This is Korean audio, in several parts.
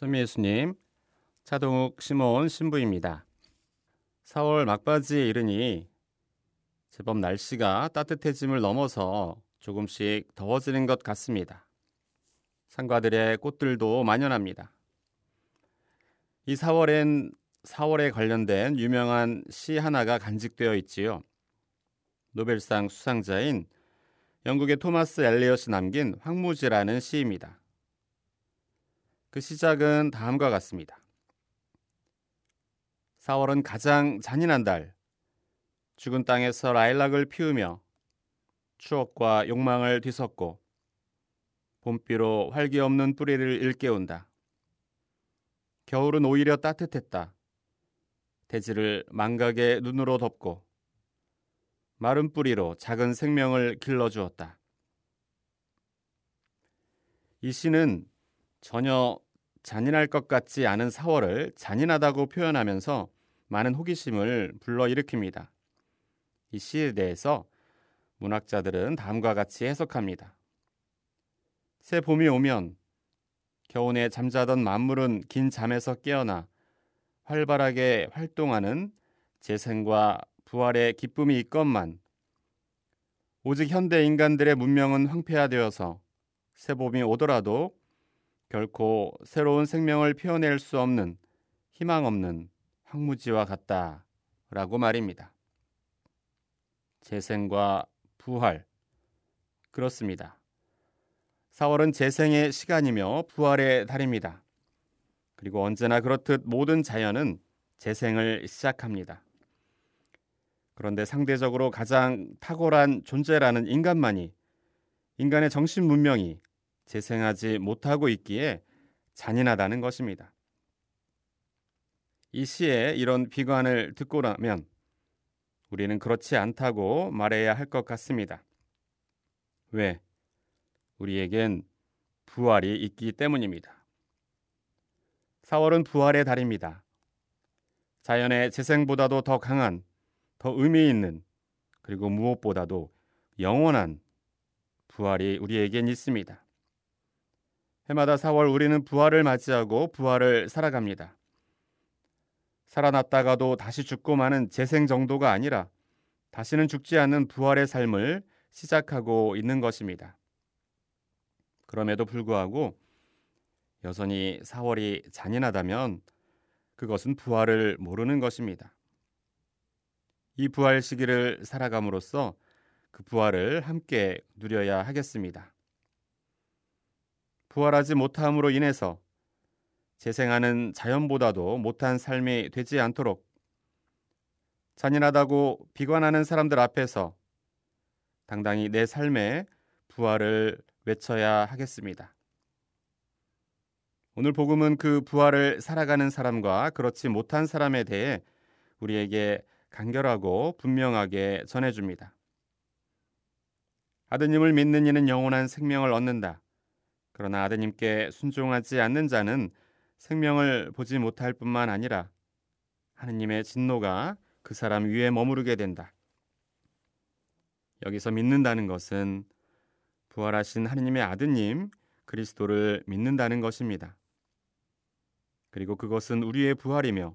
선미 예수님, 차동욱 시몬 신부입니다. 4월 막바지에 이르니 제법 날씨가 따뜻해짐을 넘어서 조금씩 더워지는 것 같습니다. 상가들의 꽃들도 만연합니다. 이 4월엔 4월에 관련된 유명한 시 하나가 간직되어 있지요. 노벨상 수상자인 영국의 토마스 엘리엇이 남긴 황무지라는 시입니다. 그 시작은 다음과 같습니다. 4월은 가장 잔인한 달. 죽은 땅에서 라일락을 피우며 추억과 욕망을 뒤섞고 봄비로 활기 없는 뿌리를 일깨운다. 겨울은 오히려 따뜻했다. 대지를 망각의 눈으로 덮고 마른 뿌리로 작은 생명을 길러주었다. 이 시는 전혀 잔인할 것 같지 않은 4월을 잔인하다고 표현하면서 많은 호기심을 불러일으킵니다. 이 시에 대해서 문학자들은 다음과 같이 해석합니다. 새 봄이 오면 겨우내 잠자던 만물은 긴 잠에서 깨어나 활발하게 활동하는 재생과 부활의 기쁨이 있건만 오직 현대 인간들의 문명은 황폐화되어서 새 봄이 오더라도 결코 새로운 생명을 피워낼 수 없는 희망 없는 황무지와 같다 라고 말입니다. 재생과 부활 그렇습니다. 4월은 재생의 시간이며 부활의 달입니다. 그리고 언제나 그렇듯 모든 자연은 재생을 시작합니다. 그런데 상대적으로 가장 탁월한 존재라는 인간만이 인간의 정신 문명이 재생하지 못하고 있기에 잔인하다는 것입니다. 이 시에 이런 비관을 듣고 나면 우리는 그렇지 않다고 말해야 할 것 같습니다. 왜? 우리에겐 부활이 있기 때문입니다. 4월은 부활의 달입니다. 자연의 재생보다도 더 강한, 더 의미 있는, 그리고 무엇보다도 영원한 부활이 우리에겐 있습니다. 해마다 4월 우리는 부활을 맞이하고 부활을 살아갑니다. 살아났다가도 다시 죽고 마는 재생 정도가 아니라 다시는 죽지 않는 부활의 삶을 시작하고 있는 것입니다. 그럼에도 불구하고 여전히 4월이 잔인하다면 그것은 부활을 모르는 것입니다. 이 부활 시기를 살아감으로써 그 부활을 함께 누려야 하겠습니다. 부활하지 못함으로 인해서 재생하는 자연보다도 못한 삶이 되지 않도록 잔인하다고 비관하는 사람들 앞에서 당당히 내 삶의 부활을 외쳐야 하겠습니다. 오늘 복음은 그 부활을 살아가는 사람과 그렇지 못한 사람에 대해 우리에게 간결하고 분명하게 전해줍니다. 아드님을 믿는 이는 영원한 생명을 얻는다. 그러나 아드님께 순종하지 않는 자는 생명을 보지 못할 뿐만 아니라 하느님의 진노가 그 사람 위에 머무르게 된다. 여기서 믿는다는 것은 부활하신 하느님의 아드님 그리스도를 믿는다는 것입니다. 그리고 그것은 우리의 부활이며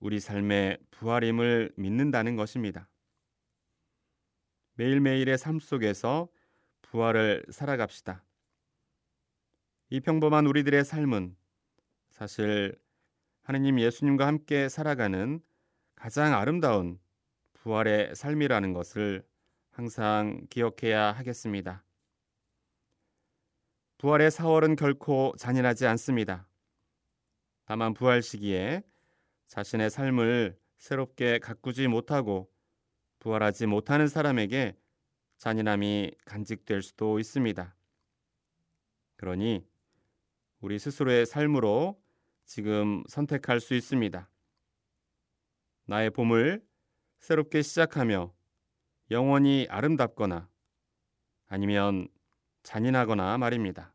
우리 삶의 부활임을 믿는다는 것입니다. 매일매일의 삶 속에서 부활을 살아갑시다. 이 평범한 우리들의 삶은 사실 하느님 예수님과 함께 살아가는 가장 아름다운 부활의 삶이라는 것을 항상 기억해야 하겠습니다. 부활의 사월은 결코 잔인하지 않습니다. 다만 부활 시기에 자신의 삶을 새롭게 가꾸지 못하고 부활하지 못하는 사람에게 잔인함이 간직될 수도 있습니다. 그러니 우리 스스로의 삶으로 지금 선택할 수 있습니다. 나의 봄을 새롭게 시작하며 영원히 아름답거나 아니면 잔인하거나 말입니다.